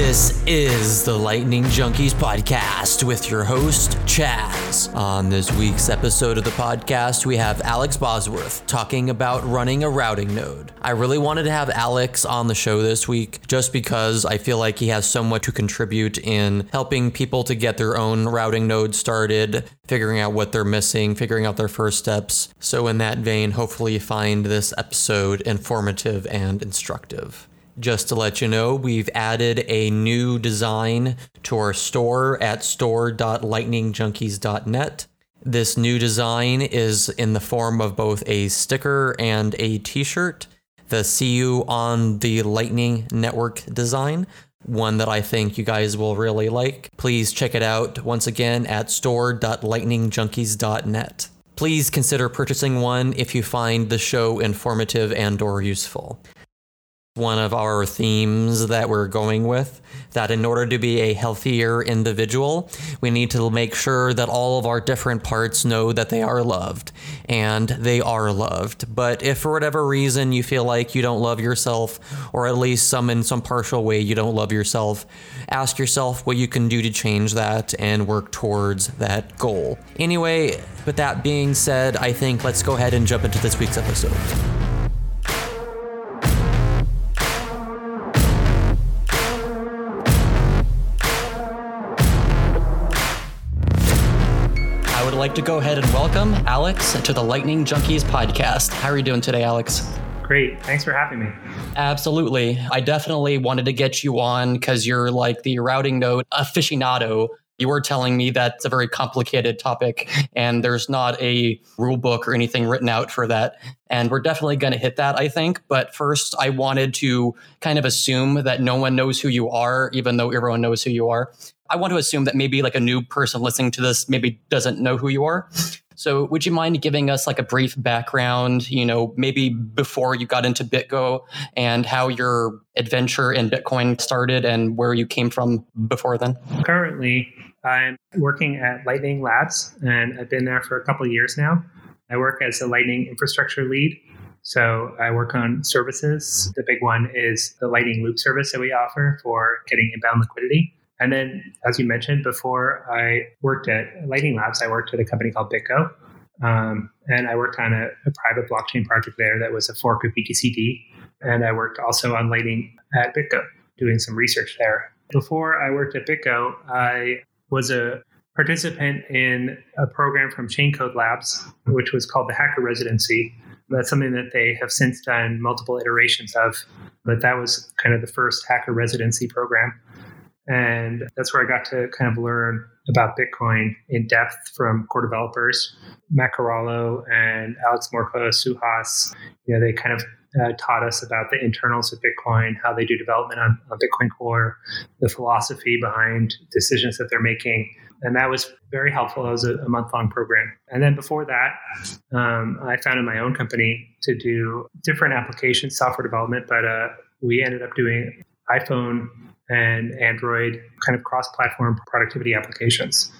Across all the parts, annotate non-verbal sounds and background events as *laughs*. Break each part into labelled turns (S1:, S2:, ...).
S1: This is the Lightning Junkies podcast with your host, Chaz. On this week's episode of the podcast, we have Alex Bosworth talking about running a routing node. I really wanted to have Alex on the show this week just because I feel like he has so much to contribute in helping people to get their own routing node started, figuring out what they're missing, figuring out their first steps. So, in that vein, hopefully, you find this episode informative and instructive. Just to let you know, we've added a new design to our store at store.lightningjunkies.net. This new design is in the form of both a sticker and a t shirt. The See You on the Lightning Network design, one that I think you guys will really like. Please check it out once again at store.lightningjunkies.net. Please consider purchasing one if you find the show informative and or useful one of our themes that we're going with that in order to be a healthier individual, we need to make sure that all of our different parts know that they are loved and they are loved. But if for whatever reason you feel like you don't love yourself, or at least some in some partial way you don't love yourself, ask yourself what you can do to change that and work towards that goal. Anyway, with that being said, I think let's go ahead and jump into this week's episode. Like to go ahead and welcome Alex to the Lightning Junkies podcast. How are you doing today, Alex?
S2: Great. Thanks for having me.
S1: Absolutely. I definitely wanted to get you on because you're like the routing node aficionado. You were telling me that's a very complicated topic and there's not a rule book or anything written out for that. And we're definitely going to hit that, I think. But first, I wanted to kind of assume that no one knows who you are, even though everyone knows who you are. I want to assume that maybe like a new person listening to this maybe doesn't know who you are. So would you mind giving us like a brief background, you know, maybe before you got into BitGo and how your adventure in Bitcoin started and where you came from before then?
S2: Currently, I'm working at Lightning Labs and I've been there for a couple of years now. I work as a Lightning infrastructure lead. So I work on services. The big one is the Lightning Loop service that we offer for getting inbound liquidity. And then, as you mentioned before, I worked at Lightning Labs. I worked at a company called BitGo. Um, and I worked on a, a, private blockchain project there that was a fork of BTCD. And I worked also on Lightning at BitGo, doing some research there. Before I worked at BitGo, I was a participant in a program from Chaincode Labs, which was called the Hacker Residency. That's something that they have since done multiple iterations of, but that was kind of the first hacker residency program. And that's where I got to kind of learn about Bitcoin in depth from core developers, Matt Corallo and Alex Morcos, Suhas. You know, they kind of uh, taught us about the internals of Bitcoin, how they do development on, on Bitcoin Core, the philosophy behind decisions that they're making. And that was very helpful. That was a, a month long program. And then before that, um, I founded my own company to do different applications, software development, but uh, we ended up doing iPhone and Android kind of cross platform productivity applications.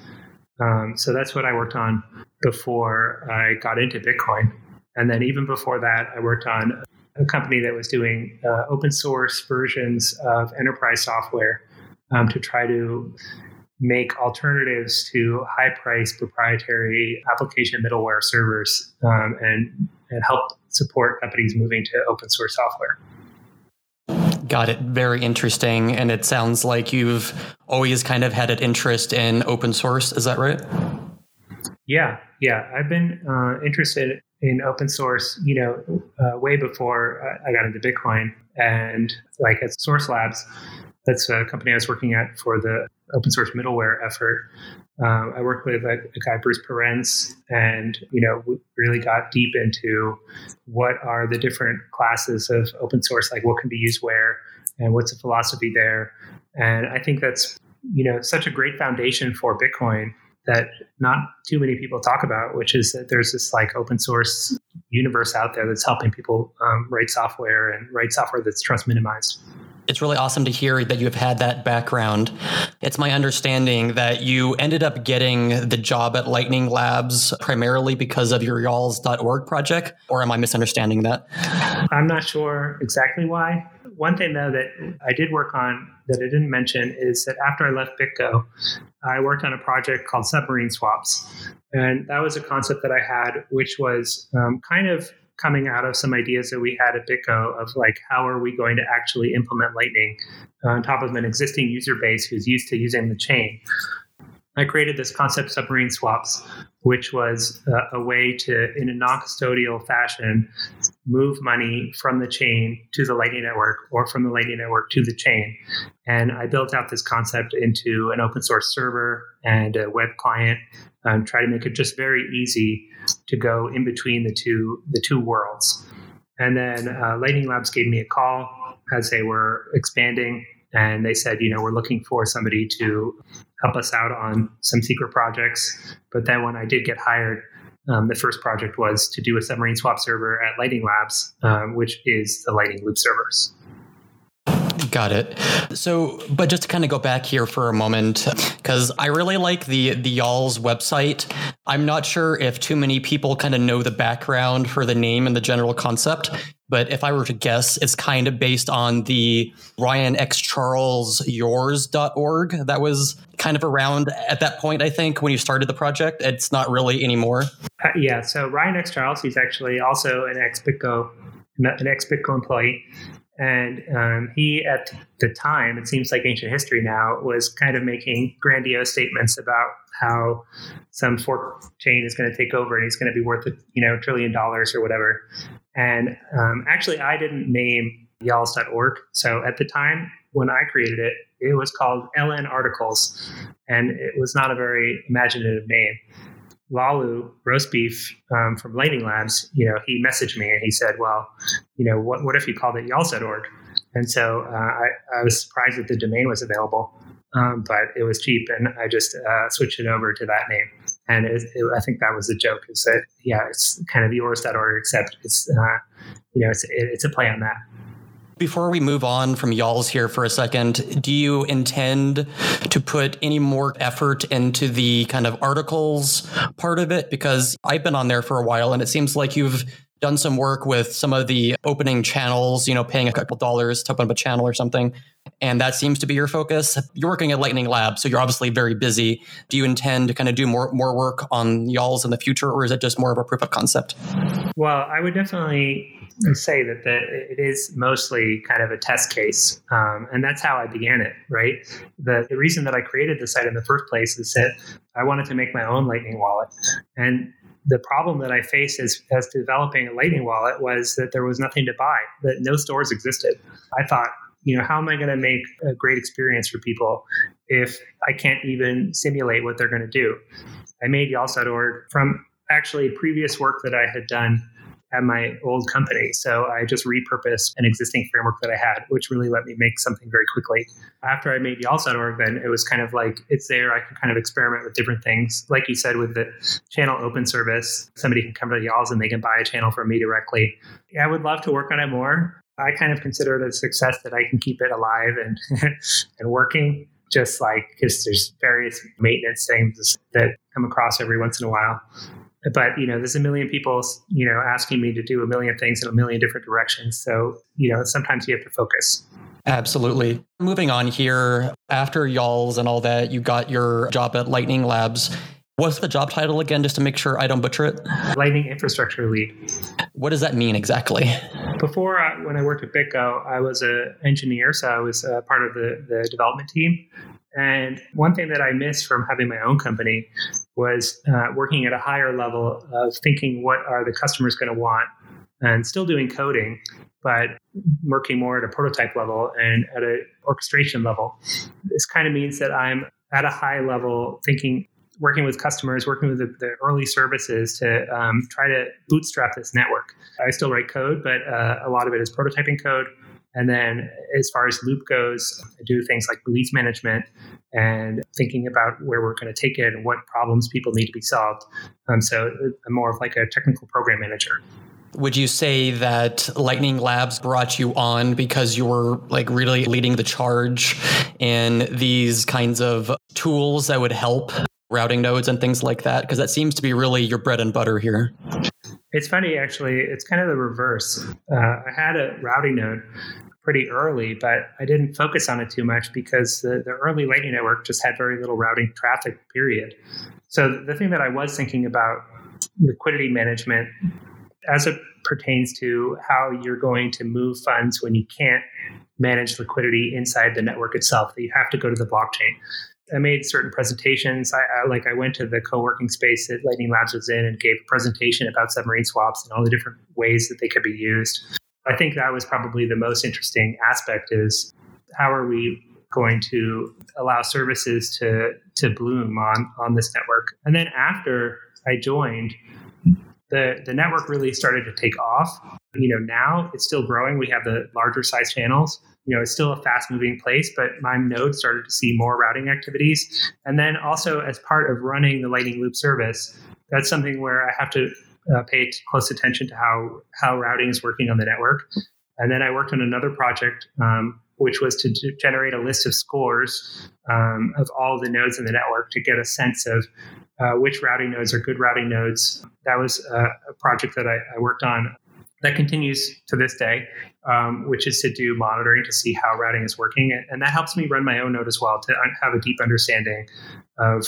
S2: Um, so that's what I worked on before I got into Bitcoin. And then even before that, I worked on a company that was doing uh, open source versions of enterprise software um, to try to make alternatives to high price proprietary application middleware servers um, and, and help support companies moving to open source software.
S1: Got it. Very interesting. And it sounds like you've always kind of had an interest in open source. Is that right?
S2: Yeah. Yeah. I've been uh, interested in open source, you know, uh, way before I got into Bitcoin. And like at Source Labs, that's a company I was working at for the open source middleware effort. Um, I worked with a, a, guy, Bruce Perens, and you know, we really got deep into what are the different classes of open source, like what can be used where, and what's the philosophy there. And I think that's you know such a great foundation for Bitcoin that not too many people talk about, which is that there's this like open source universe out there that's helping people um, write software and write software that's trust minimized
S1: it's really awesome to hear that you've had that background. It's my understanding that you ended up getting the job at Lightning Labs primarily because of your y'alls.org project, or am I misunderstanding that?
S2: I'm not sure exactly why. one thing though that I did work on that I didn't mention is that after I left BitGo, I worked on a project called submarine swaps, and that was a concept that I had, which was um, kind of coming out of some ideas that we had at BitGo of like how are we going to actually implement Lightning on top of an existing user base who's used to using the chain. I created this concept submarine swaps, which was uh, a way to, in a non custodial fashion, move money from the chain to the Lightning Network or from the Lightning Network to the chain. And I built out this concept into an open source server and a web client, and try to make it just very easy to go in between the two the two worlds. And then uh, Lightning Labs gave me a call as they were expanding and they said, you know, we're looking for somebody to help us out on some secret projects. But then when I did get hired, um, the first project was to do a submarine swap server at Lightning Labs, um, which is the Lightning Loop servers.
S1: Got it. So, but just to kind of go back here for a moment, because I really like the the y'all's website. I'm not sure if too many people kind of know the background for the name and the general concept. But if I were to guess, it's kind of based on the Ryan X Charles yours.org that was kind of around at that point, I think, when you started the project. It's not really anymore.
S2: Uh, yeah. So Ryan X Charles, he's actually also an ex BitGo, an ex BitGo employee. And um, he, at the time, it seems like ancient history now, was kind of making grandiose statements about how some fork chain is going to take over and he's going to be worth a you know trillion dollars or whatever. And um, actually, I didn't name y'alls.org. So at the time when I created it, it was called LN Articles, and it was not a very imaginative name. Lalu roast beef um, from Lightning Labs, you know, he messaged me and he said, "Well, you know, what what if you called it y'alls.org?" And so uh, I, I was surprised that the domain was available, um, but it was cheap, and I just uh, switched it over to that name. And it, it, I think that was the joke is that yeah, it's kind of yours.org, except it's uh, you know it's it's a play on that.
S1: Before we move on from y'all's here for a second, do you intend to put any more effort into the kind of articles part of it? Because I've been on there for a while and it seems like you've done some work with some of the opening channels, you know, paying a couple dollars to open up a channel or something. And that seems to be your focus. You're working at Lightning Lab, so you're obviously very busy. Do you intend to kind of do more more work on y'all's in the future, or is it just more of a proof of concept?
S2: Well, I would definitely say that the, it is mostly kind of a test case. Um, and that's how I began it, right? The, the reason that I created the site in the first place is that I wanted to make my own Lightning wallet. And the problem that I faced as, as developing a Lightning wallet was that there was nothing to buy, that no stores existed. I thought, you know, how am I going to make a great experience for people if I can't even simulate what they're going to do? I made y'alls.org from actually previous work that I had done at my old company. So I just repurposed an existing framework that I had, which really let me make something very quickly. After I made y'alls.org, then it was kind of like it's there. I can kind of experiment with different things. Like you said, with the channel open service, somebody can come to y'alls and they can buy a channel from me directly. I would love to work on it more. I kind of consider it a success that I can keep it alive and *laughs* and working. Just like because there's various maintenance things that come across every once in a while but you know there's a million people you know asking me to do a million things in a million different directions. So you know sometimes you have to focus.
S1: Absolutely. Moving on here after y'all's and all that you got your job at lightning labs. What's the job title again just to make sure i don't butcher it?
S2: Lightning infrastructure lead.
S1: What does that mean exactly?
S2: Before I, when i worked at bitgo i was an engineer so i was uh, part of the, the development team. And one thing that I missed from having my own company was uh, working at a higher level of thinking what are the customers going to want and still doing coding, but working more at a prototype level and at an orchestration level. This kind of means that I'm at a high level thinking, working with customers, working with the, the early services to um, try to bootstrap this network. I still write code, but uh, a lot of it is prototyping code and then as far as loop goes, I do things like release management and thinking about where we're going to take it and what problems people need to be solved. Um, so I'm more of like a technical program manager.
S1: Would you say that Lightning Labs brought you on because you were like really leading the charge in these kinds of tools that would help routing nodes and things like that? Because that seems to be really your bread and butter here.
S2: It's funny, actually. It's kind of the reverse. Uh, I had a routing node pretty early, but I didn't focus on it too much because the, the early Lightning Network just had very little routing traffic, period. So the thing that I was thinking about liquidity management as it pertains to how you're going to move funds when you can't manage liquidity inside the network itself, that you have to go to the blockchain. I made certain presentations. I, I, like I went to the co-working space that Lightning Labs was in and gave a presentation about submarine swaps and all the different ways that they could be used. I think that was probably the most interesting aspect is how are we going to allow services to to bloom on on this network. And then after I joined, the the network really started to take off. You know, now it's still growing. We have the larger size channels. You know, it's still a fast moving place, but my node started to see more routing activities. And then also as part of running the Lightning Loop service, that's something where I have to uh, pay close attention to how how routing is working on the network. And then I worked on another project, um, which was to generate a list of scores um, of all the nodes in the network to get a sense of uh, which routing nodes are good routing nodes. That was a, a project that I, I, worked on that continues to this day, um, which is to do monitoring to see how routing is working. And that helps me run my own node as well to have a deep understanding of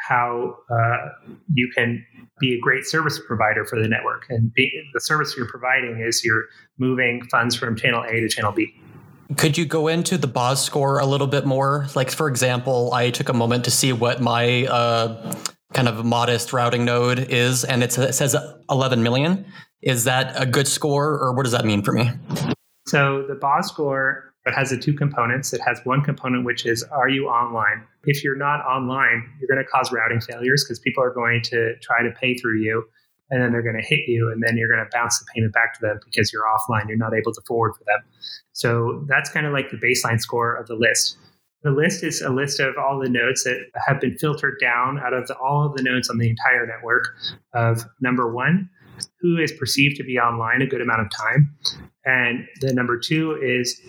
S2: how uh, you can be a great service provider for the network. And be, the service you're providing is you're moving funds from channel A to channel B.
S1: Could you go into the BOS score a little bit more? Like, for example, I took a moment to see what my uh, kind of modest routing node is, and it says 11 million. Is that a good score, or what does that mean for me?
S2: So the BOS score has the two components. It has one component which is are you online? If you're not online, you're going to cause routing failures because people are going to try to pay through you and then they're going to hit you and then you're going to bounce the payment back to them because you're offline. You're not able to forward for them. So that's kind of like the baseline score of the list. The list is a list of all the nodes that have been filtered down out of the, all of the nodes on the entire network of number one, who is perceived to be online a good amount of time. And the number two is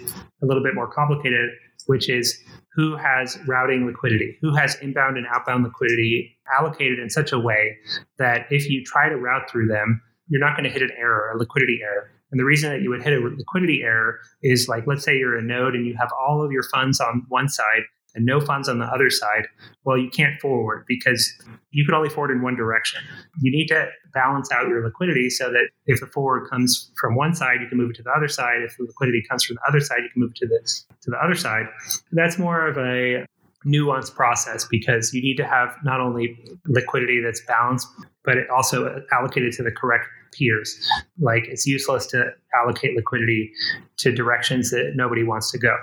S2: a little bit more complicated, which is who has routing liquidity, who has inbound and outbound liquidity allocated in such a way that if you try to route through them, you're not going to hit an error, a liquidity error. And the reason that you would hit a liquidity error is like, let's say you're a node and you have all of your funds on one side and no funds on the other side, well, you can't forward because you could only forward in one direction. You need to balance out your liquidity so that if the forward comes from one side, you can move it to the other side. If the liquidity comes from the other side, you can move it to the to the other side. That's more of a nuanced process because you need to have not only liquidity that's balanced, but it also allocated to the correct peers. Like it's useless to allocate liquidity to directions that nobody wants to go.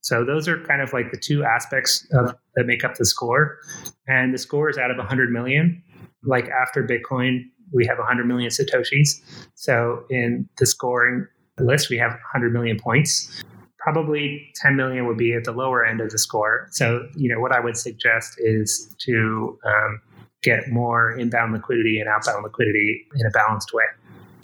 S2: So those are kind of like the two aspects of that make up the score. And the score is out of 100 million. Like after Bitcoin, we have 100 million satoshis. So in the scoring list, we have 100 million points. Probably 10 million would be at the lower end of the score. So you know what I would suggest is to um, get more inbound liquidity and outbound liquidity in a balanced way.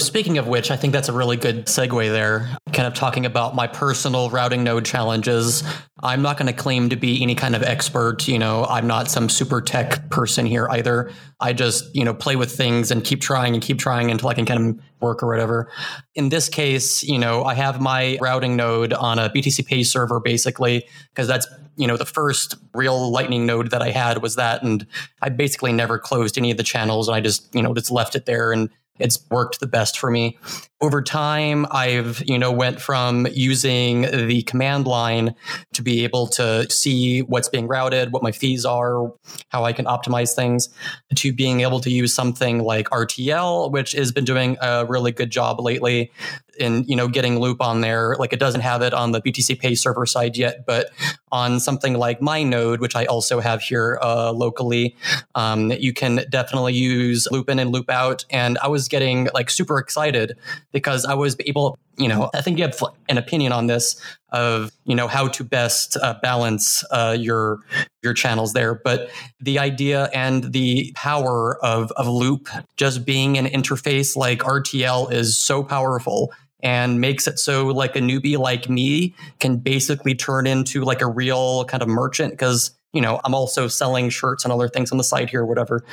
S1: Speaking of which, I think that's a really good segue there. Kind of talking about my personal routing node challenges. I'm not going to claim to be any kind of expert. You know, I'm not some super tech person here either. I just, you know, play with things and keep trying and keep trying until I can kind of work or whatever. In this case, you know, I have my routing node on a BTC Pay server basically, because that's, you know, the first real Lightning node that I had was that. And I basically never closed any of the channels and I just, you know, just left it there and it's worked the best for me. Over time, I've, you know, went from using the command line to be able to see what's being routed, what my fees are, how I can optimize things, to being able to use something like RTL, which has been doing a really good job lately in you know getting loop on there. Like it doesn't have it on the btc pay server side yet but on something like my node which i also have here uh, locally um, you can definitely use loop in and loop out. And i was getting like super excited because i was able you know i think you have an opinion on this of you know how to best uh, balance uh, your your channels there. But the idea and the power of of loop just being an interface like rtl is so powerful and makes it so like a newbie like me can basically turn into like a real kind of merchant because you know i'm also selling shirts and other things on the side here whatever.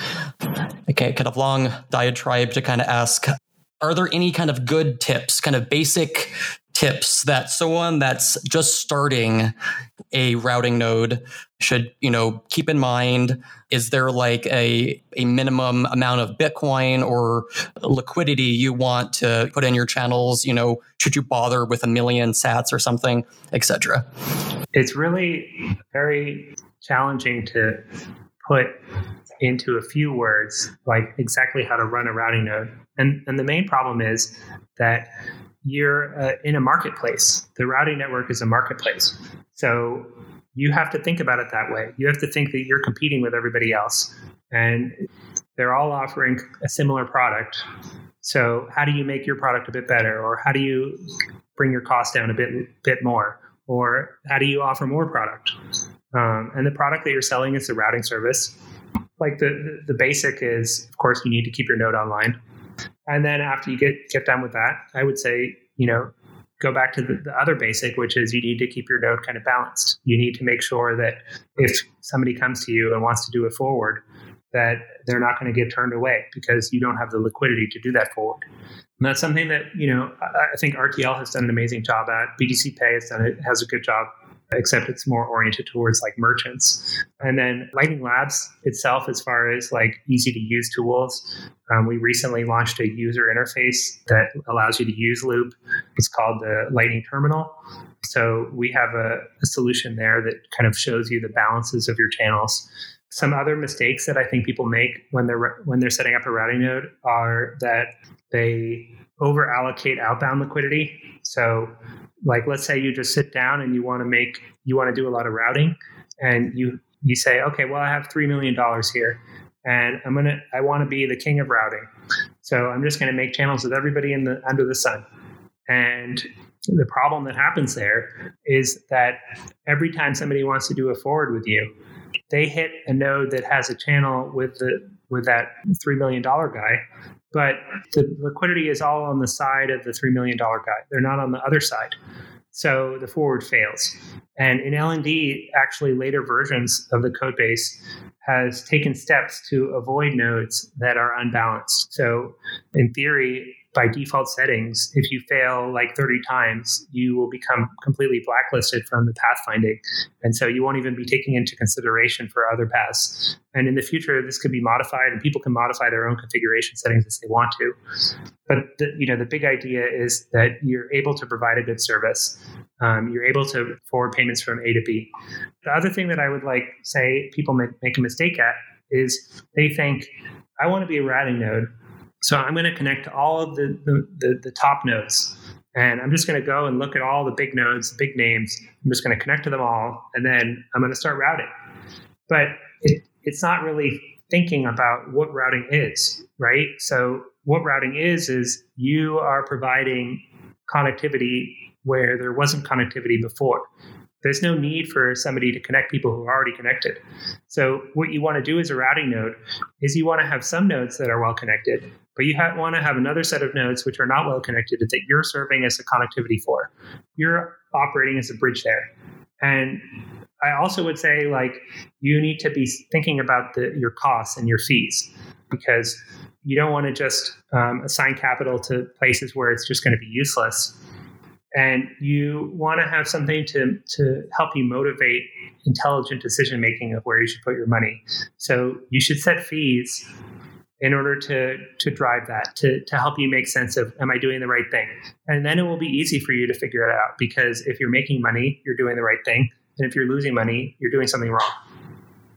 S1: Okay kind of long diatribe to kind of ask are there any kind of good tips kind of basic tips that someone that's just starting a routing node should you know keep in mind. Is there like a, a minimum amount of bitcoin or liquidity you want to put in your channels? You know should you bother with a million sats or something etc
S2: it's really very challenging to put into a few words like exactly how to run a routing node. And and the main problem is that you're uh, in a marketplace. The routing network is a marketplace. So you have to think about it that way. You have to think that you're competing with everybody else and they're all offering a similar product. So how do you make your product a bit better or how do you bring your cost down a bit bit more or how do you offer more product? Um, and the product that you're selling is the routing service. Like the the basic is, of course, you need to keep your node online. And then after you get get done with that, I would say, you know, go back to the, the, other basic, which is you need to keep your node kind of balanced. You need to make sure that if somebody comes to you and wants to do it forward, that they're not going to get turned away because you don't have the liquidity to do that forward. And that's something that, you know, I think RTL has done an amazing job at. BTC Pay has done it, has a good job except it's more oriented towards like merchants. And then Lightning Labs itself, as far as like easy to use tools, um, we recently launched a user interface that allows you to use Loop. It's called the Lightning Terminal. So we have a, a solution there that kind of shows you the balances of your channels. Some other mistakes that I think people make when they're when they're setting up a routing node are that they over allocate outbound liquidity. So like let's say you just sit down and you want to make you want to do a lot of routing and you you say okay well i have $3 million here and i'm going to i want to be the king of routing. So i'm just going to make channels with everybody in the under the sun. And the problem that happens there is that every time somebody wants to do a forward with you they hit a node that has a channel with the with that $3 million guy but the liquidity is all on the side of the $3 million guy. They're not on the other side. So the forward fails. And in LND, actually later versions of the code base has taken steps to avoid nodes that are unbalanced. So in theory, by default settings, if you fail like 30 times, you will become completely blacklisted from the pathfinding. And so you won't even be taken into consideration for other paths. And in the future, this could be modified and people can modify their own configuration settings as they want to. But the, you know, the big idea is that you're able to provide a good service. Um, you're able to forward payments from A to B. The other thing that I would like say people make, make a mistake at is they think, I want to be a routing node so I'm going to connect to all of the, the, the, the top nodes. And I'm just going to go and look at all the big nodes, big names. I'm just going to connect to them all. And then I'm going to start routing. But it, it's not really thinking about what routing is, right? So what routing is, is you are providing connectivity where there wasn't connectivity before. There's no need for somebody to connect people who are already connected. So what you want to do as a routing node is you want to have some nodes that are well connected, but you want to have another set of nodes which are not well connected that you're serving as a connectivity for. You're operating as a bridge there. And I also would say like you need to be thinking about the, your costs and your fees because you don't want to just um, assign capital to places where it's just going to be useless. And you want to have something to, to help you motivate intelligent decision making of where you should put your money. So you should set fees in order to to drive that to to help you make sense of am I doing the right thing? And then it will be easy for you to figure it out because if you're making money, you're doing the right thing, and if you're losing money, you're doing something wrong.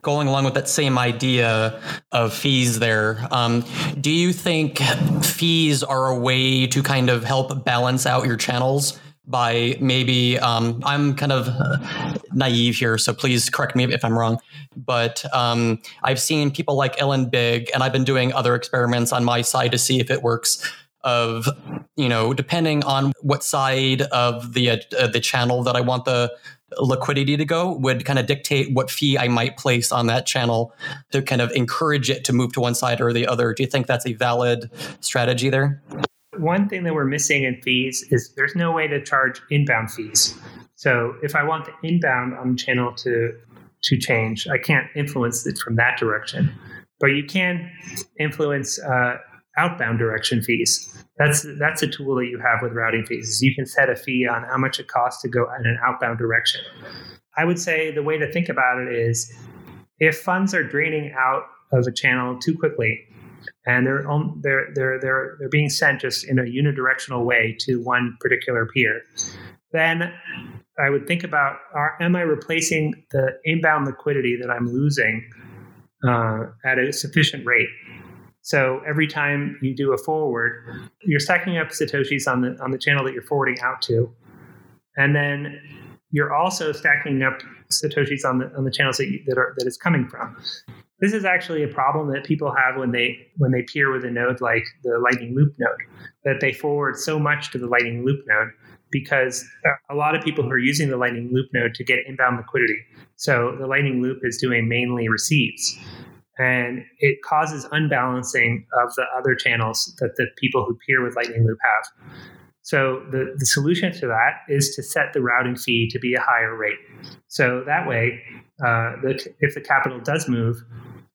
S1: Going along with that same idea of fees, there, um, do you think fees are a way to kind of help balance out your channels? By maybe um, I'm kind of naive here, so please correct me if I'm wrong. But um, I've seen people like LNBig, and I've been doing other experiments on my side to see if it works. Of you know, depending on what side of the uh, the channel that I want the liquidity to go, would kind of dictate what fee I might place on that channel to kind of encourage it to move to one side or the other. Do you think that's a valid strategy there?
S2: One thing that we're missing in fees is there's no way to charge inbound fees. So if I want the inbound on the channel to to change, I can't influence it from that direction. But you can influence uh, outbound direction fees. That's that's a tool that you have with routing fees. You can set a fee on how much it costs to go in an outbound direction. I would say the way to think about it is if funds are draining out of a channel too quickly and they're they're they're they're they're being sent just in a unidirectional way to one particular peer, then I would think about: are, Am I replacing the inbound liquidity that I'm losing uh, at a sufficient rate? So every time you do a forward, you're stacking up satoshis on the on the channel that you're forwarding out to, and then you're also stacking up satoshis on the on the channels that you, that are that it's coming from. This is actually a problem that people have when they when they peer with a node like the Lightning Loop node, that they forward so much to the Lightning Loop node because a lot of people who are using the Lightning Loop node to get inbound liquidity. So the Lightning Loop is doing mainly receives. And it causes unbalancing of the other channels that the people who peer with Lightning Loop have. So the, the solution to that is to set the routing fee to be a higher rate. So that way, uh, the, if the capital does move,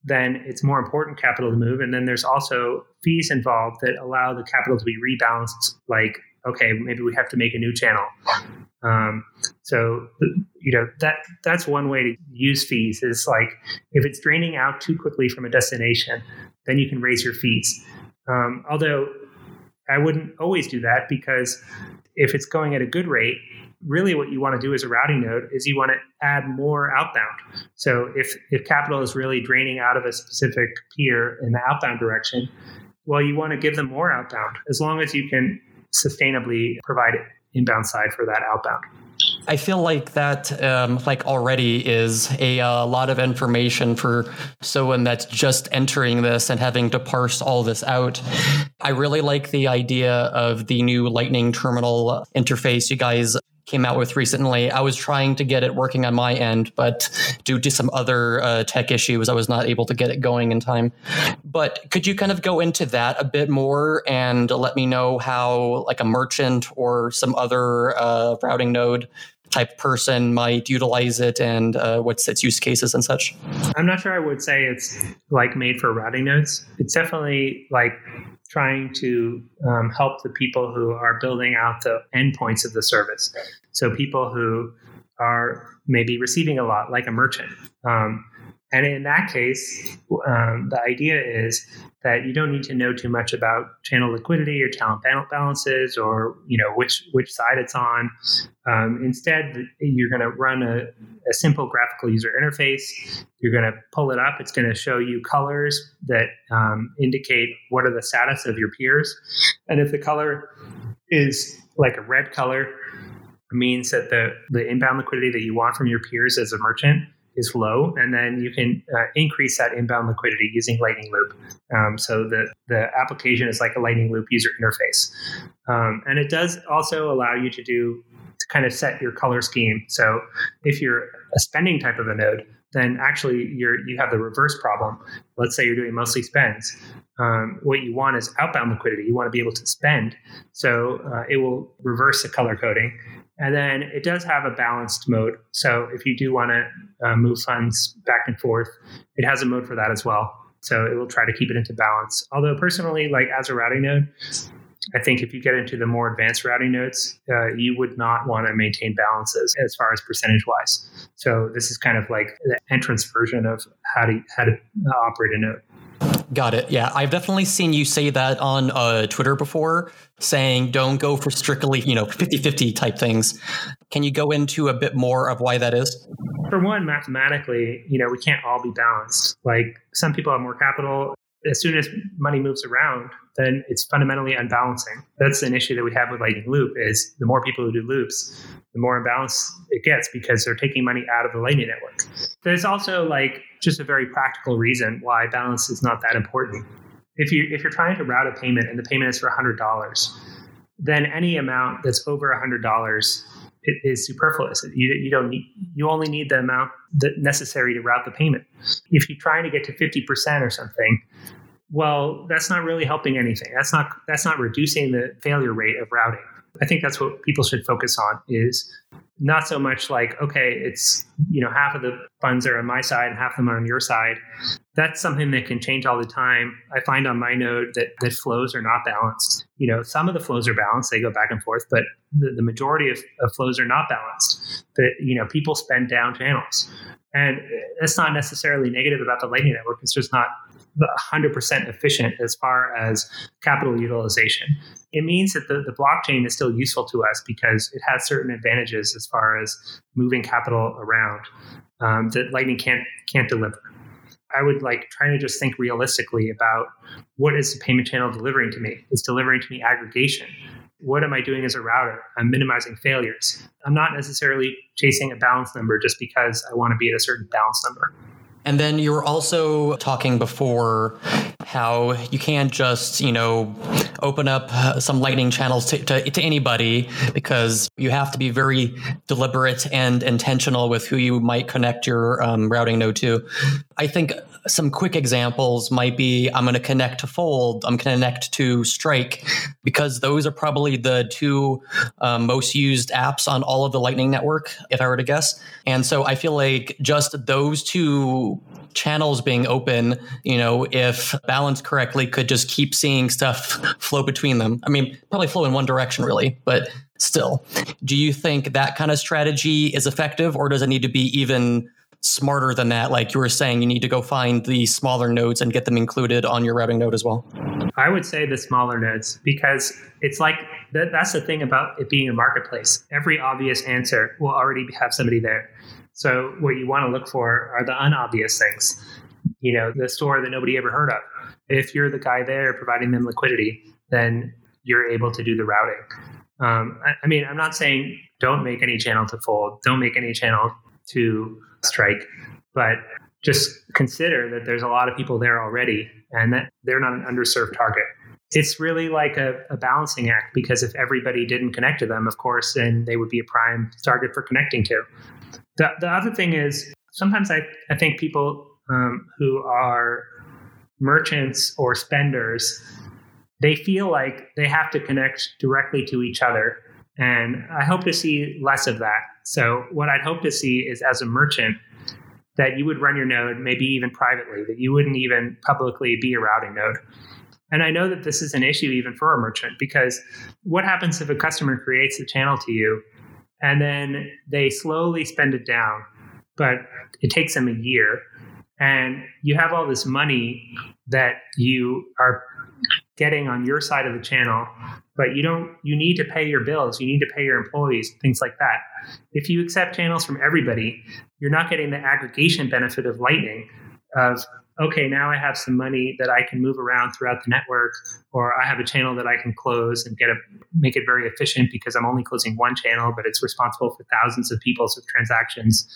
S2: then it's more important capital to move. And then there's also fees involved that allow the capital to be rebalanced, like, okay, maybe we have to make a new channel. Um, so, you know, that that's one way to use fees is like if it's draining out too quickly from a destination, then you can raise your fees. Um, although I wouldn't always do that because if it's going at a good rate, really what you want to do as a routing node is you want to add more outbound. So if, if capital is really draining out of a specific peer in the outbound direction, well, you want to give them more outbound as long as you can sustainably provide inbound side for that outbound.
S1: I feel like that, um, like already, is a uh, lot of information for someone that's just entering this and having to parse all this out. I really like the idea of the new Lightning Terminal interface you guys came out with recently. I was trying to get it working on my end, but due to some other uh, tech issues, I was not able to get it going in time. But could you kind of go into that a bit more and let me know how, like, a merchant or some other uh, routing node type person might utilize it and uh, what's its use cases and such?
S2: I'm not sure I would say it's like made for routing nodes. It's definitely like trying to um, help the people who are building out the endpoints of the service. So people who are maybe receiving a lot, like a merchant. Um, and in that case, um, the idea is that you don't need to know too much about channel liquidity or channel balances or you know which which side it's on. Um, instead, you're going to run a, a, simple graphical user interface. You're going to pull it up. It's going to show you colors that um, indicate what are the status of your peers, and if the color is like a red color, means that the the inbound liquidity that you want from your peers as a merchant is low, and then you can uh, increase that inbound liquidity using Lightning Loop. Um, so the the application is like a Lightning Loop user interface, um, and it does also allow you to do to kind of set your color scheme. So if you're a spending type of a node, then actually you're you have the reverse problem. Let's say you're doing mostly spends. Um, what you want is outbound liquidity. You want to be able to spend, so uh, it will reverse the color coding and then it does have a balanced mode. So if you do want to uh, move funds back and forth, it has a mode for that as well. So it will try to keep it into balance. Although personally, like as a routing node, I think if you get into the more advanced routing nodes, uh, you would not want to maintain balances as far as percentage wise. So this is kind of like the entrance version of how to how to operate a node.
S1: Got it. Yeah, I've definitely seen you say that on uh, Twitter before, saying don't go for strictly, you know, 50 50 type things. Can you go into a bit more of why that is?
S2: For one, mathematically, you know, we can't all be balanced. Like some people have more capital. As soon as money moves around, then it's fundamentally unbalancing. That's an issue that we have with Lightning Loop is the more people who do loops, the more imbalanced it gets because they're taking money out of the Lightning Network. There's also like just a very practical reason why balance is not that important. If you if you're trying to route a payment and the payment is for hundred dollars, then any amount that's over hundred dollars is superfluous. You, you don't need you only need the amount that necessary to route the payment. If you're trying to get to fifty percent or something, well, that's not really helping anything. That's not that's not reducing the failure rate of routing. I think that's what people should focus on is not so much like okay it's you know half of the funds are on my side and half of them are on your side that's something that can change all the time. I find on my node that, that flows are not balanced. You know, some of the flows are balanced, they go back and forth, but the, the majority of, of flows are not balanced. That, you know, people spend down channels. And that's not necessarily negative about the Lightning Network. It's just not 100% efficient as far as capital utilization. It means that the, the blockchain is still useful to us because it has certain advantages as far as moving capital around um, that Lightning can't can't deliver. I would like trying to just think realistically about what is the payment channel delivering to me? It's delivering to me aggregation. What am I doing as a router? I'm minimizing failures. I'm not necessarily chasing a balance number just because I want to be at a certain balance number.
S1: And then you were also talking before how you can't just, you know, open up some lightning channels to, to, to, anybody because you have to be very deliberate and intentional with who you might connect your um, routing node to. I think some quick examples might be I'm going to connect to Fold, I'm going to connect to Strike, because those are probably the two um, most used apps on all of the Lightning Network, if I were to guess. And so I feel like just those two channels being open, you know, if balanced correctly, could just keep seeing stuff flow between them. I mean, probably flow in one direction, really, but still. Do you think that kind of strategy is effective, or does it need to be even smarter than that? Like you were saying, you need to go find the smaller nodes and get them included on your routing node as well.
S2: I would say the smaller nodes because it's like that, that's the thing about it being a marketplace. Every obvious answer will already have somebody there. So what you want to look for are the unobvious things. You know, the store that nobody ever heard of. If you're the guy there providing them liquidity, then you're able to do the routing. Um, I, I mean, I'm not saying don't make any channel to fold, don't make any channel to strike, but just consider that there's a lot of people there already and that they're not an underserved target. It's really like a, a, balancing act because if everybody didn't connect to them, of course, then they would be a prime target for connecting to. The, the other thing is sometimes I, I think people um, who are merchants or spenders, they feel like they have to connect directly to each other. And I hope to see less of that. So, what I'd hope to see is as a merchant, that you would run your node, maybe even privately, that you wouldn't even publicly be a routing node. And I know that this is an issue even for a merchant because what happens if a customer creates a channel to you and then they slowly spend it down, but it takes them a year. And you have all this money that you are getting on your side of the channel but you don't you need to pay your bills you need to pay your employees things like that. If you accept channels from everybody you're not getting the aggregation benefit of lightning of okay now i have some money that i can move around throughout the network or i have a channel that i can close and get a make it very efficient because i'm only closing one channel but it's responsible for thousands of people's transactions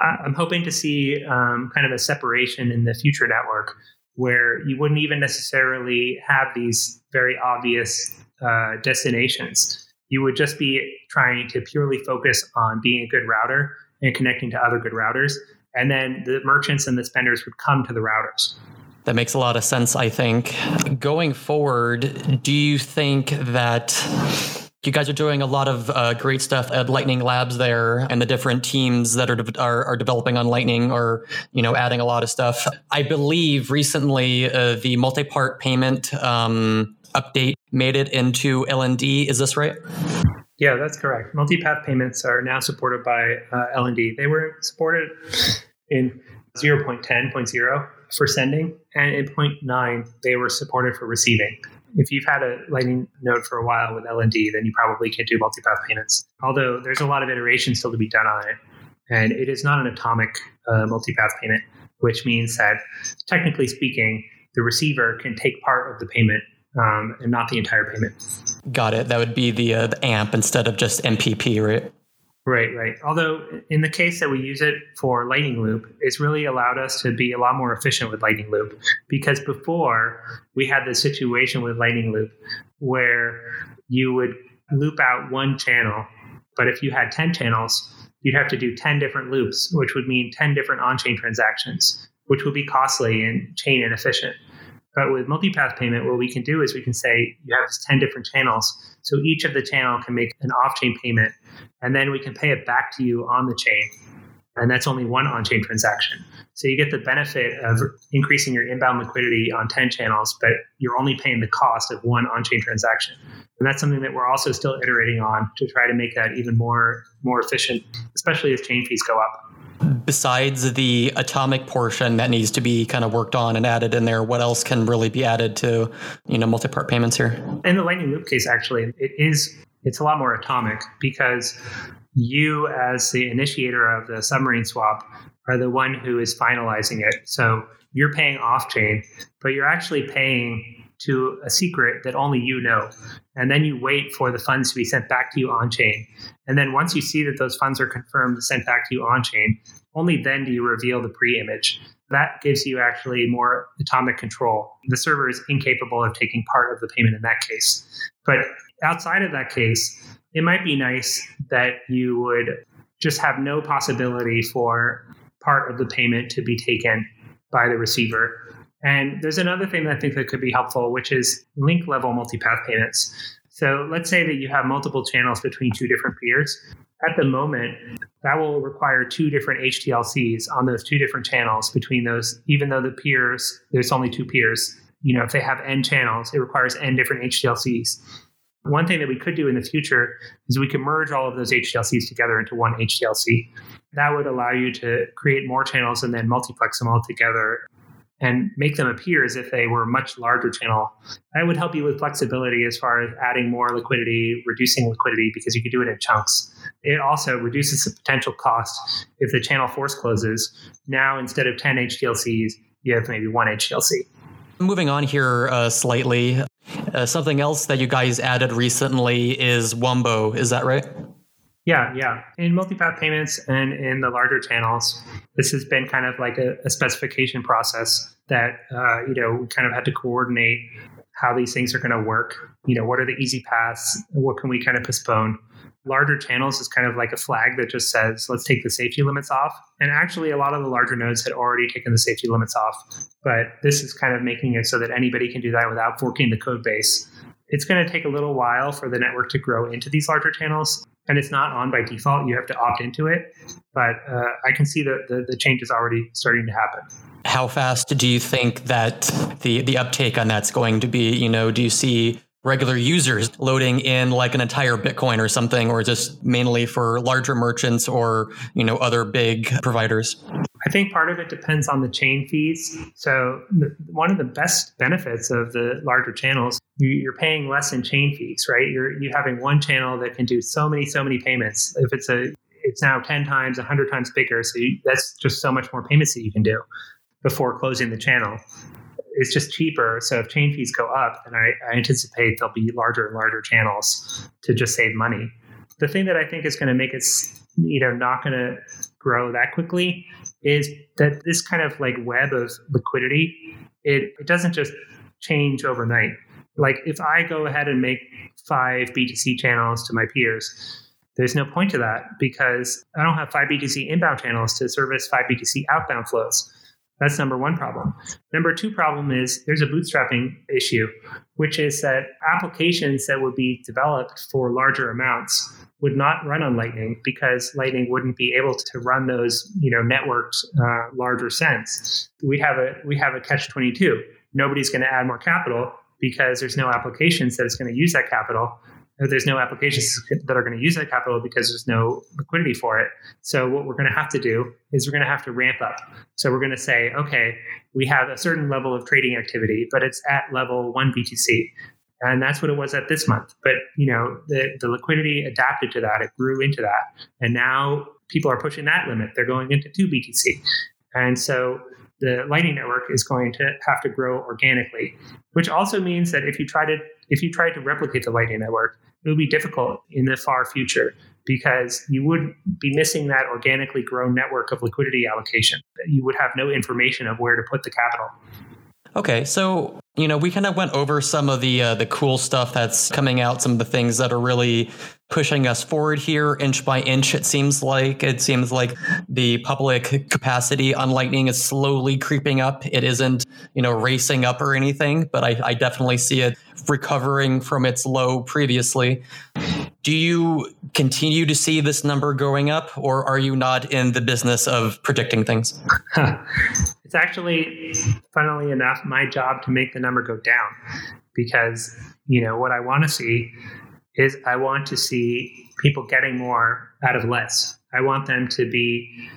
S2: i'm hoping to see um, kind of a separation in the future network where you wouldn't even necessarily have these very obvious uh, destinations. You would just be trying to purely focus on being a good router and connecting to other good routers. And then the merchants and the spenders would come to the routers.
S1: That makes a lot of sense, I think. Going forward, do you think that you guys are doing a lot of uh, great stuff at Lightning Labs there, and the different teams that are, de- are, are developing on Lightning are you know adding a lot of stuff. I believe recently uh, the multi-part payment um, update made it into LND. Is this right?
S2: Yeah, that's correct. Multi-path payments are now supported by uh, LND. They were supported in 0.10.0 for sending, and in 0.9 they were supported for receiving if you've had a Lightning node for a while with LND, then you probably can do multipath payments. Although there's a lot of iteration still to be done on it, and it is not an atomic uh, multipath payment, which means that technically speaking, the receiver can take part of the payment um, and not the entire payment.
S1: Got it. That would be the, uh, the AMP instead of just MPP, right?
S2: Right, right. Although in the case that we use it for Lightning Loop, it's really allowed us to be a lot more efficient with Lightning Loop because before we had the situation with Lightning Loop where you would loop out one channel, but if you had 10 channels, you'd have to do 10 different loops, which would mean 10 different on chain transactions, which would be costly and chain inefficient. But with multipath payment, what we can do is we can say you have 10 different channels. So each of the channel can make an off chain payment and then we can pay it back to you on the chain. and that's only one on chain transaction. So you get the benefit of increasing your inbound liquidity on 10 channels, but you're only paying the cost of one on chain transaction. And that's something that we're also still iterating on to try to make that even more, more efficient, especially as chain fees go up.
S1: Besides the atomic portion that needs to be kind of worked on and added in there, what else can really be added to, you know, multi-part payments here?
S2: In the Lightning Loop case, actually, it is it's a lot more atomic because you as the initiator of the submarine swap are the one who is finalizing it. So you're paying off chain, but you're actually paying to a secret that only you know. And then you wait for the funds to be sent back to you on chain. And then once you see that those funds are confirmed sent back to you on chain, only then do you reveal the pre image. That gives you actually more atomic control. The server is incapable of taking part of the payment in that case. But outside of that case, it might be nice that you would just have no possibility for part of the payment to be taken by the receiver. And there's another thing that I think that could be helpful, which is link level multipath payments. So let's say that you have multiple channels between two different peers. At the moment, that will require two different HTLCs on those two different channels between those, even though the peers, there's only two peers. You know, if they have n channels, it requires n different HTLCs. One thing that we could do in the future is we could merge all of those HTLCs together into one HTLC. That would allow you to create more channels and then multiplex them all together and make them appear as if they were a much larger channel. That would help you with flexibility as far as adding more liquidity, reducing liquidity because you could do it in chunks. It also reduces the potential cost if the channel force closes. Now, instead of 10 HTLCs, you have maybe one HTLC.
S1: Moving on here uh, slightly, uh, something else that you guys added recently is Wumbo. Is that right?
S2: Yeah, yeah. In multipath payments and in the larger channels, this has been kind of like a, a specification process that uh, you know we kind of had to coordinate how these things are going to work. You know, what are the easy paths? What can we kind of postpone? Larger channels is kind of like a flag that just says, let's take the safety limits off. And actually, a lot of the larger nodes had already taken the safety limits off. But this is kind of making it so that anybody can do that without forking the code base. It's going to take a little while for the network to grow into these larger channels. And it's not on by default. You have to opt into it. But uh, I can see that the, the change is already starting to happen.
S1: How fast do you think that the, the uptake on that's going to be? You know, do you see regular users loading in like an entire Bitcoin or something, or just mainly for larger merchants or, you know, other big providers?
S2: I think part of it depends on the chain fees. So the, one of the best benefits of the larger channels, you, are paying less in chain fees, right? You're you having one channel that can do so many, so many payments. If it's a, it's now 10 times, 100 times bigger. So you, that's just so much more payments that you can do before closing the channel it's just cheaper. So if chain fees go up, then I, I anticipate there'll be larger and larger channels to just save money. The thing that I think is going to make it, you know, not going to grow that quickly is that this kind of like web of liquidity, it, it doesn't just change overnight. Like if I go ahead and make five BTC channels to my peers, there's no point to that because I don't have five BTC inbound channels to service five BTC outbound flows. That's number one problem. Number two problem is there's a bootstrapping issue, which is that applications that would be developed for larger amounts would not run on Lightning because Lightning wouldn't be able to run those, you know, networked uh, larger sense. We have a we have a catch twenty two. Nobody's going to add more capital because there's no applications that is going to use that capital there's no applications that are going to use that capital because there's no liquidity for it. So what we're going to have to do is we're going to have to ramp up. So we're going to say, okay, we have a certain level of trading activity, but it's at level one BTC. And that's what it was at this month. But you know, the, the liquidity adapted to that. It grew into that. And now people are pushing that limit. They're going into two BTC. And so the Lightning Network is going to have to grow organically, which also means that if you try to if you try to replicate the Lightning Network, it would be difficult in the far future because you would be missing that organically grown network of liquidity allocation. You would have no information of where to put the capital.
S1: Okay, so you know we kind of went over some of the uh, the cool stuff that's coming out, some of the things that are really pushing us forward here, inch by inch. It seems like it seems like the public capacity on Lightning is slowly creeping up. It isn't you know racing up or anything, but I, I definitely see it recovering from its low previously. Do you continue to see this number going up, or are you not in the business of predicting things? *laughs*
S2: it's actually, funnily enough, my job to make the number go down because, you know, what I want to see is I want to see people getting more out of less. I want them to be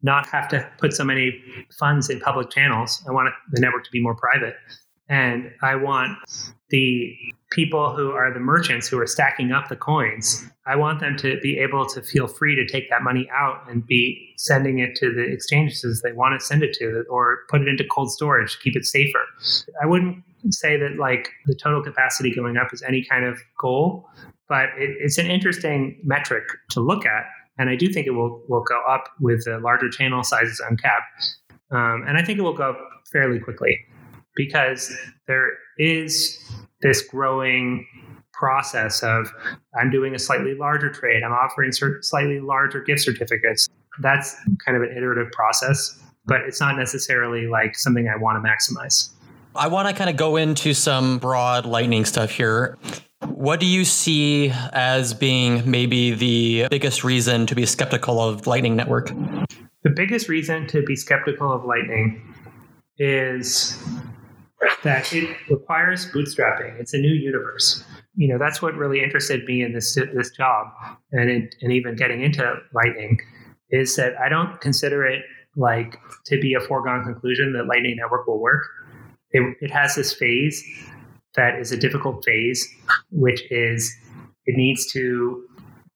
S2: not have to put so many funds in public channels. I want the network to be more private. And I want the people who are the merchants who are stacking up the coins, I want them to be able to feel free to take that money out and be sending it to the exchanges they want to send it to or put it into cold storage to keep it safer. I wouldn't say that like the total capacity going up is any kind of goal, but it, it's an interesting metric to look at and I do think it will will go up with the larger channel sizes uncapped. Um, and I think it will go up fairly quickly because there is this growing process of I'm doing a slightly larger trade, I'm offering slightly larger gift certificates. That's kind of an iterative process, but it's not necessarily like something I want to maximize.
S1: I want to kind of go into some broad lightning stuff here. What do you see as being maybe the biggest reason to be skeptical of Lightning Network?
S2: The biggest reason to be skeptical of Lightning is that it requires bootstrapping. It's a new universe. You know, that's what really interested me in this this job and in, and even getting into Lightning is that I don't consider it like to be a foregone conclusion that Lightning Network will work. It, it has this phase that is a difficult phase, which is it needs to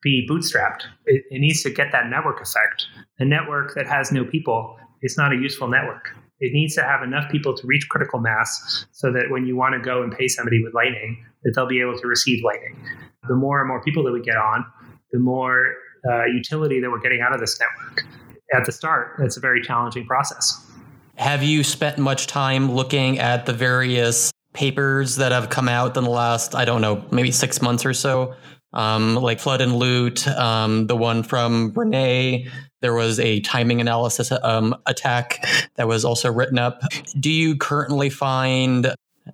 S2: be bootstrapped. It, it, needs to get that network effect. A network that has no people is not a useful network. It needs to have enough people to reach critical mass so that when you want to go and pay somebody with Lightning, that they'll be able to receive Lightning. The more and more people that we get on, the more uh, utility that we're getting out of this network. At the start, it's a very challenging process.
S1: Have you spent much time looking at the various papers that have come out in the last, I don't know, maybe six months or so. Um, like Flood and Loot, um, the one from Renee. There was a timing analysis um, attack that was also written up. Do you currently find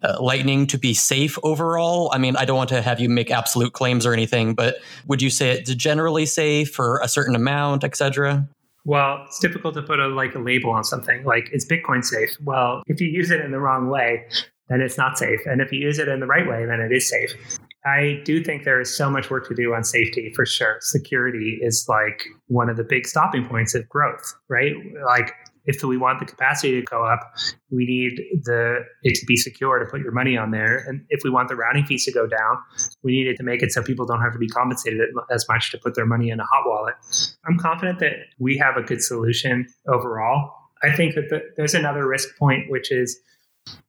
S1: uh, Lightning to be safe overall? I mean, I don't want to have you make absolute claims or anything, but would you say it's generally safe for a certain amount, etc.?
S2: Well, it's difficult to put a like a label on something. Like, is Bitcoin safe? Well, if you use it in the wrong way, then it's not safe. And if you use it in the right way, then it is safe. I do think there is so much work to do on safety for sure. Security is like one of the big stopping points of growth, right? Like if we want the capacity to go up, we need the it to be secure to put your money on there. And if we want the routing fees to go down, we need it to make it so people don't have to be compensated as much to put their money in a hot wallet. I'm confident that we have a good solution overall. I think that the, there's another risk point, which is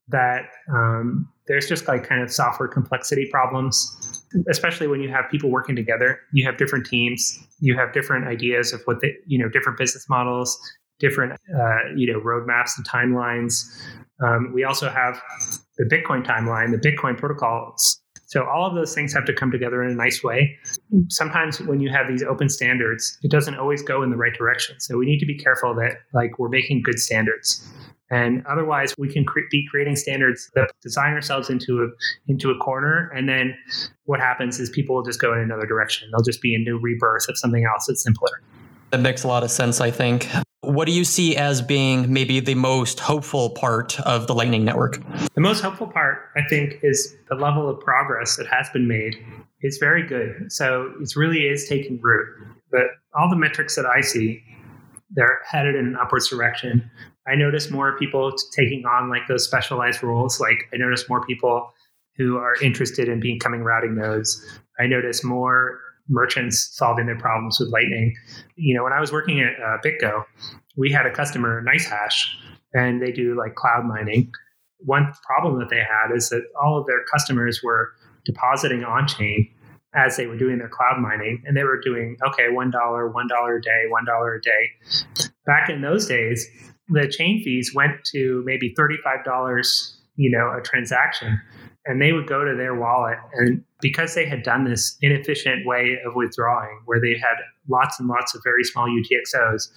S2: that um, there's just like kind of software complexity problems, especially when you have people working together. You have different teams, you have different ideas of what the you know, different business models, different, uh, you know, roadmaps and timelines. Um, we also have the Bitcoin timeline, the Bitcoin protocols. So all of those things have to come together in a nice way. Sometimes when you have these open standards, it doesn't always go in the right direction. So we need to be careful that like we're making good standards. And otherwise, we can cre- be creating standards that design ourselves into a into a corner, and then what happens is people will just go in another direction. They'll just be a new rebirth of something else that's simpler.
S1: That makes a lot of sense, I think. What do you see as being maybe the most hopeful part of the Lightning Network?
S2: The most hopeful part, I think, is the level of progress that has been made. It's very good. So it really is taking root. But all the metrics that I see, they're headed in an upwards direction. I notice more people taking on like those specialized roles. Like I notice more people who are interested in becoming routing nodes. I notice more merchants solving their problems with Lightning. You know, when I was working at uh, BitGo, we had a customer, NiceHash, and they do like cloud mining. One problem that they had is that all of their customers were depositing on chain as they were doing their cloud mining, and they were doing okay, one dollar, one dollar a day, one dollar a day. Back in those days, the chain fees went to maybe $35, you know, a transaction. And they would go to their wallet. And because they had done this inefficient way of withdrawing, where they had lots and lots of very small UTXOs,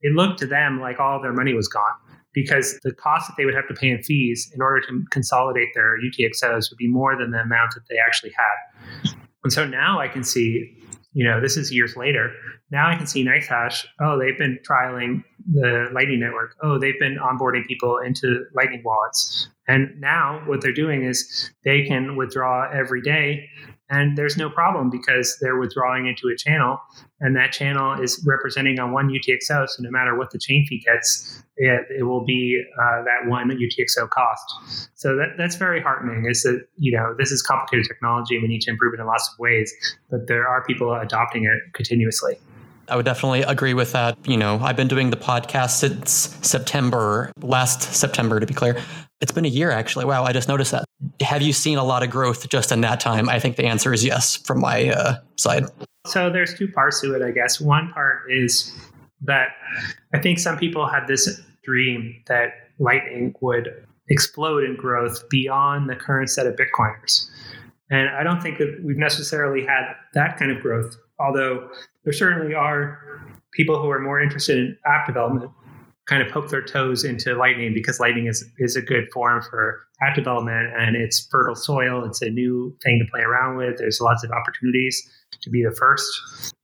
S2: it looked to them like all their money was gone because the cost that they would have to pay in fees in order to consolidate their UTXOs would be more than the amount that they actually had. And so now I can see, you know, this is years later. Now I can see NiceHash. Oh, they've been trialing the Lightning Network. Oh, they've been onboarding people into Lightning wallets. And now what they're doing is they can withdraw every day and there's no problem because they're withdrawing into a channel and that channel is representing on one UTXO. So no matter what the chain fee gets, it, it will be uh, that one UTXO cost. So that, that's very heartening is that, you know, this is complicated technology. We need to improve it in lots of ways, but there are people adopting it continuously.
S1: I would definitely agree with that. You know, I've been doing the podcast since September, last September to be clear. It's been a year actually. Wow, I just noticed that. Have you seen a lot of growth just in that time? I think the answer is yes from my uh, side.
S2: So there's two parts to it, I guess. One part is that I think some people had this dream that Lightning would explode in growth beyond the current set of Bitcoiners. And I don't think that we've necessarily had that kind of growth, although there certainly are people who are more interested in app development kind of poke their toes into Lightning because Lightning is, is a good forum for app development and it's fertile soil. It's a new thing to play around with. There's lots of opportunities to be the first.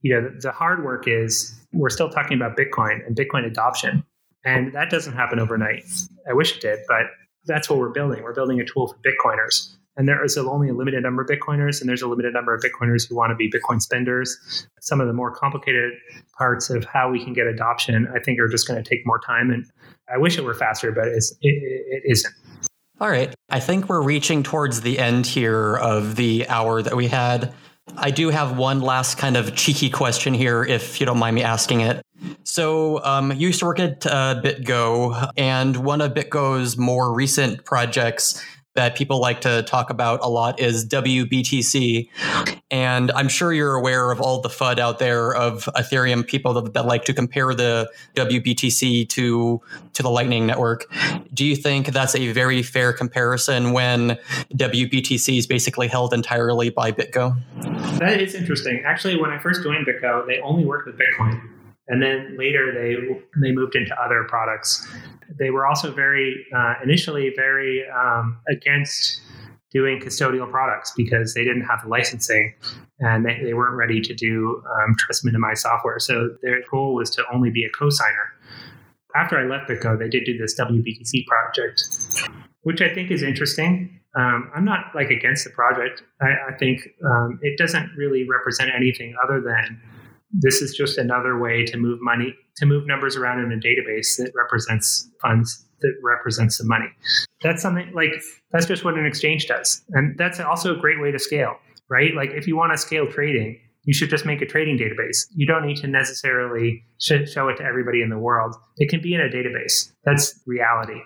S2: You know, the, the hard work is we're still talking about Bitcoin and Bitcoin adoption. And that doesn't happen overnight. I wish it did, but that's what we're building. We're building a tool for Bitcoiners. And there is only a limited number of Bitcoiners, and there's a limited number of Bitcoiners who want to be Bitcoin spenders. Some of the more complicated parts of how we can get adoption, I think, are just going to take more time. And I wish it were faster, but it's, it, it isn't.
S1: All right. I think we're reaching towards the end here of the hour that we had. I do have one last kind of cheeky question here, if you don't mind me asking it. So, um, you used to work at uh, BitGo, and one of BitGo's more recent projects that people like to talk about a lot is WBTC. And I'm sure you're aware of all the FUD out there of Ethereum people that, that, like to compare the WBTC to, to the Lightning Network. Do you think that's a very fair comparison when WBTC is basically held entirely by BitGo?
S2: That is interesting. Actually, when I first joined BitGo, they only worked with Bitcoin. And then later they they moved into other products. They were also very uh, initially very um, against doing custodial products because they didn't have the licensing and they, they weren't ready to do um, trust minimized software. So their goal was to only be a cosigner. After I left BitGo, they did do this WBTC project, which I think is interesting. Um, I'm not like against the project. I, I think um, it doesn't really represent anything other than this is just another way to move money to move numbers around in a database that represents funds that represents the money. That's something like that's just what an exchange does. And that's also a great way to scale right? Like if you want to scale trading you should just make a trading database. You don't need to necessarily show it to everybody in the world. It can be in a database. That's reality.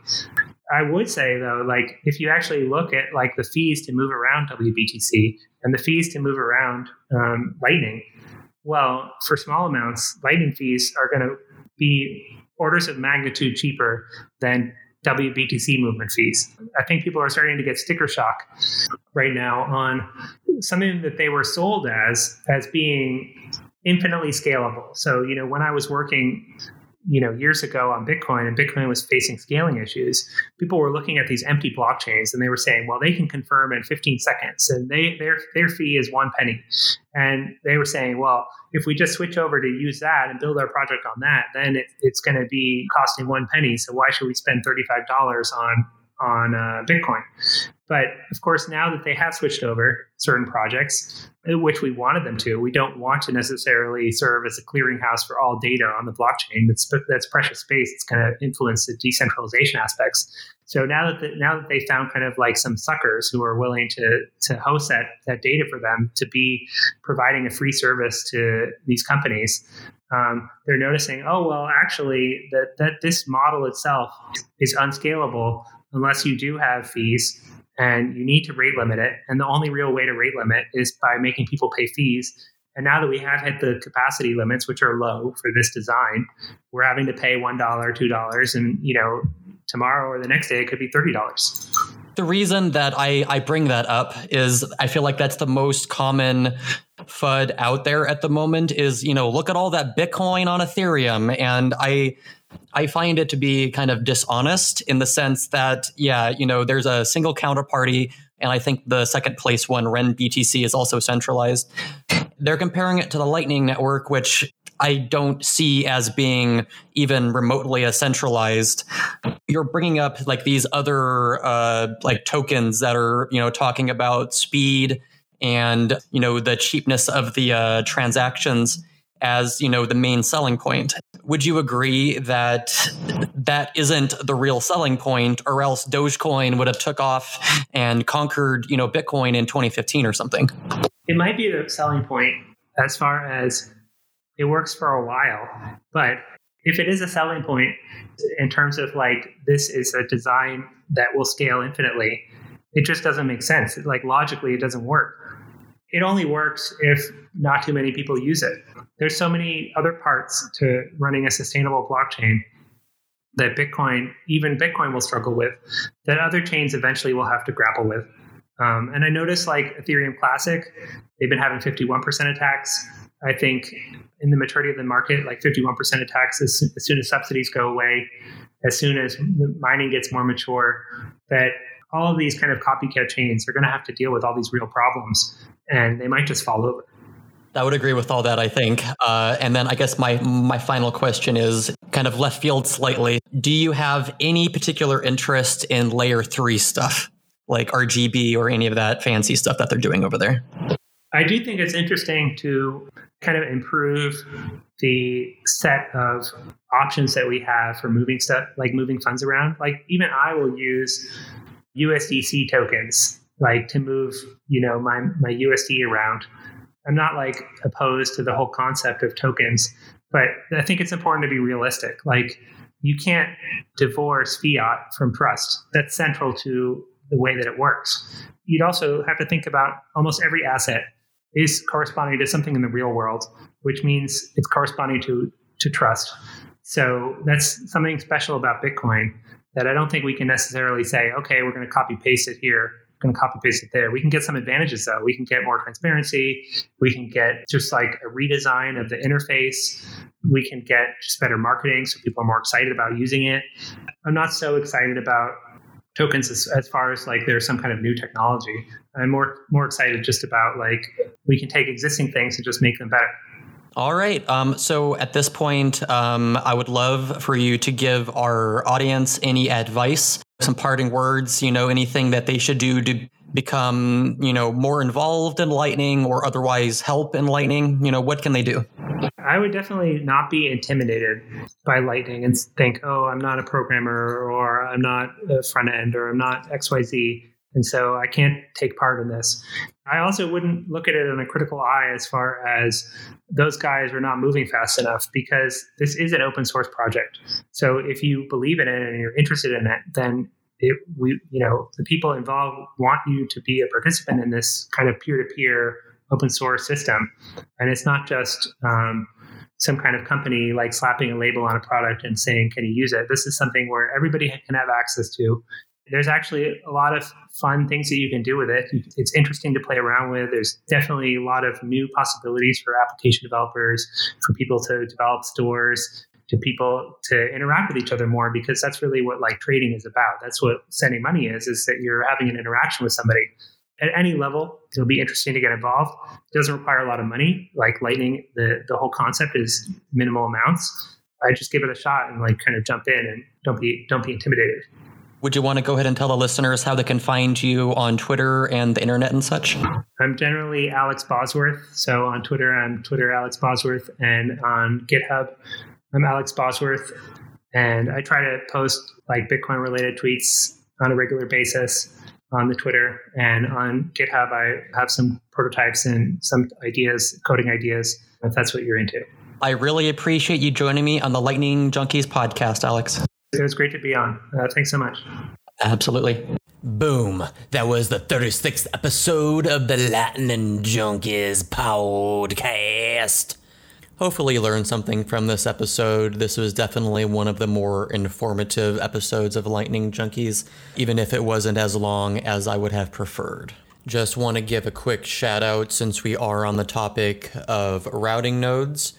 S2: I would say though, like if you actually look at like the fees to move around WBTC and the fees to move around um, Lightning, well, for small amounts, Lightning fees are going to be orders of magnitude cheaper than WBTC movement fees. I think people are starting to get sticker shock right now on something that they were sold as as being infinitely scalable. So, you know, when I was working you know years ago on bitcoin and bitcoin was facing scaling issues people were looking at these empty blockchains and they were saying well they can confirm in 15 seconds and they their their fee is one penny. And they were saying well if we just switch over to use that and build our project on that then it, it's going to be costing one penny so why should we spend $35 on on uh, bitcoin but of course, now that they have switched over certain projects, uh, which we wanted them to, we don't want to necessarily serve as a clearinghouse for all data on the blockchain. That's that's precious space. It's going to influence the decentralization aspects. So now that the, now that they found kind of like some suckers who are willing to to host that that data for them to be providing a free service to these companies, um, they're noticing, oh well, actually that that this model itself is unscalable unless you do have fees and you need to rate limit it. And the only real way to rate limit is by making people pay fees. And now that we have hit the capacity limits, which are low for this design, we're having to pay one dollar, two dollars, and you know, tomorrow or the next day it could be thirty dollars.
S1: The reason that I, I bring that up is I feel like that's the most common FUD out there at the moment is, you know, look at all that Bitcoin on Ethereum. And I I find it to be kind of dishonest in the sense that, yeah, you know, there's a single counterparty And I think the second place one, Ren BTC, is also centralized. They're comparing it to the Lightning Network, which I don't see as being even remotely a centralized. You're bringing up like these other uh, like tokens that are you know talking about speed and you know the cheapness of the uh, transactions as you know the main selling point. Would you agree that that isn't the real selling point or else dogecoin would have took off and conquered you know bitcoin in 2015 or something?
S2: It might be the selling point as far as it works for a while but if it is a selling point in terms of like this is a design that will scale infinitely it just doesn't make sense. Like logically it doesn't work. It only works if not too many people use it. There's so many other parts to running a sustainable blockchain that Bitcoin, even Bitcoin, will struggle with, that other chains eventually will have to grapple with. Um, and I noticed like Ethereum Classic, they've been having 51% attacks. I think in the maturity of the market, like 51% attacks as, as soon as subsidies go away, as soon as mining gets more mature, that all of these kind of copycat chains are going to have to deal with all these real problems and they might just fall over.
S1: I would agree with all that. I think, uh, and then I guess my my final question is kind of left field slightly. Do you have any particular interest in layer three stuff, like RGB or any of that fancy stuff that they're doing over there?
S2: I do think it's interesting to kind of improve the set of options that we have for moving stuff, like moving funds around. Like even I will use USDC tokens like to move, you know, my my USD around. I'm not like opposed to the whole concept of tokens, but I think it's important to be realistic. Like you can't divorce fiat from trust. That's central to the way that it works. You'd also have to think about almost every asset is corresponding to something in the real world, which means it's corresponding to to trust. So that's something special about Bitcoin that I don't think we can necessarily say, okay, we're going to copy paste it here going to copy paste it there. We can get some advantages though. We can get more transparency. We can get just like a redesign of the interface. We can get just better marketing so people are more excited about using it. I'm not so excited about tokens as, as far as like there's some kind of new technology. I'm more more excited just about like we can take existing things and just make them better.
S1: All right. Um, so at this point, um, I would love for you to give our audience any advice, some parting words, you know, anything that they should do to become, you know, more involved in Lightning or otherwise help in Lightning. You know, what can they do?
S2: I would definitely not be intimidated by Lightning and think, oh, I'm not a programmer or I'm not a front end or I'm not XYZ. And so I can't take part in this. I also wouldn't look at it in a critical eye as far as those guys are not moving fast enough because this is an open source project. So if you believe in it and you're interested in it, then it, we, you know, the people involved want you to be a participant in this kind of peer to peer open source system. And it's not just um, some kind of company like slapping a label on a product and saying, can you use it? This is something where everybody can have access to there's actually a lot of fun things that you can do with it. Mm-hmm. It's interesting to play around with. There's definitely a lot of new possibilities for application developers, for people to develop stores, to people to interact with each other more because that's really what like trading is about. That's what sending money is, is that you're having an interaction with somebody. At any level, it'll be interesting to get involved. It doesn't require a lot of money. Like Lightning, the, the whole concept is minimal amounts. I just give it a shot and like kind of jump in and don't be don't be intimidated.
S1: Would you want to go ahead and tell the listeners how they can find you on Twitter and the internet and such?
S2: I'm generally Alex Bosworth. So on Twitter, I'm Twitter Alex Bosworth, and on GitHub, I'm Alex Bosworth. And I try to post like Bitcoin related tweets on a regular basis on the Twitter and on GitHub. I have some prototypes and some ideas, coding ideas, if that's what you're into.
S1: I really appreciate you joining me on the Lightning Junkies podcast, Alex.
S2: It was great to be on. Uh, thanks so much.
S1: Absolutely.
S3: Boom. That was the 36th episode of the Lightning Junkies podcast.
S1: Hopefully, you learned something from this episode. This was definitely one of the more informative episodes of Lightning Junkies, even if it wasn't as long as I would have preferred. Just want to give a quick shout out since we are on the topic of routing nodes.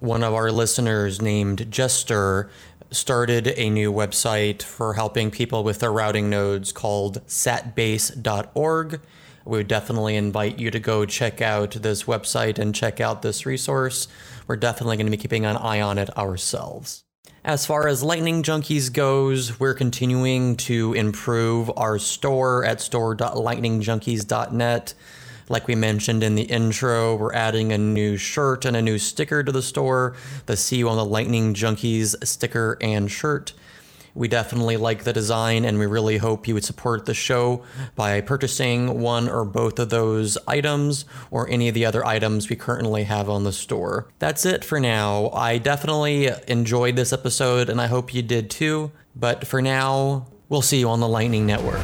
S1: One of our listeners named Jester started a new website for helping people with their routing nodes called satbase.org. We would definitely invite you to go check out this website and check out this resource. We're definitely going to be keeping an eye on it ourselves. As far as Lightning Junkies goes, we're continuing to improve our store at store.lightningjunkies.net. Like we mentioned in the intro, we're adding a new shirt and a new sticker to the store the See You on the Lightning Junkies sticker and shirt. We definitely like the design and we really hope you would support the show by purchasing one or both of those items or any of the other items we currently have on the store. That's it for now. I definitely enjoyed this episode and I hope you did too. But for now, we'll see you on the Lightning Network.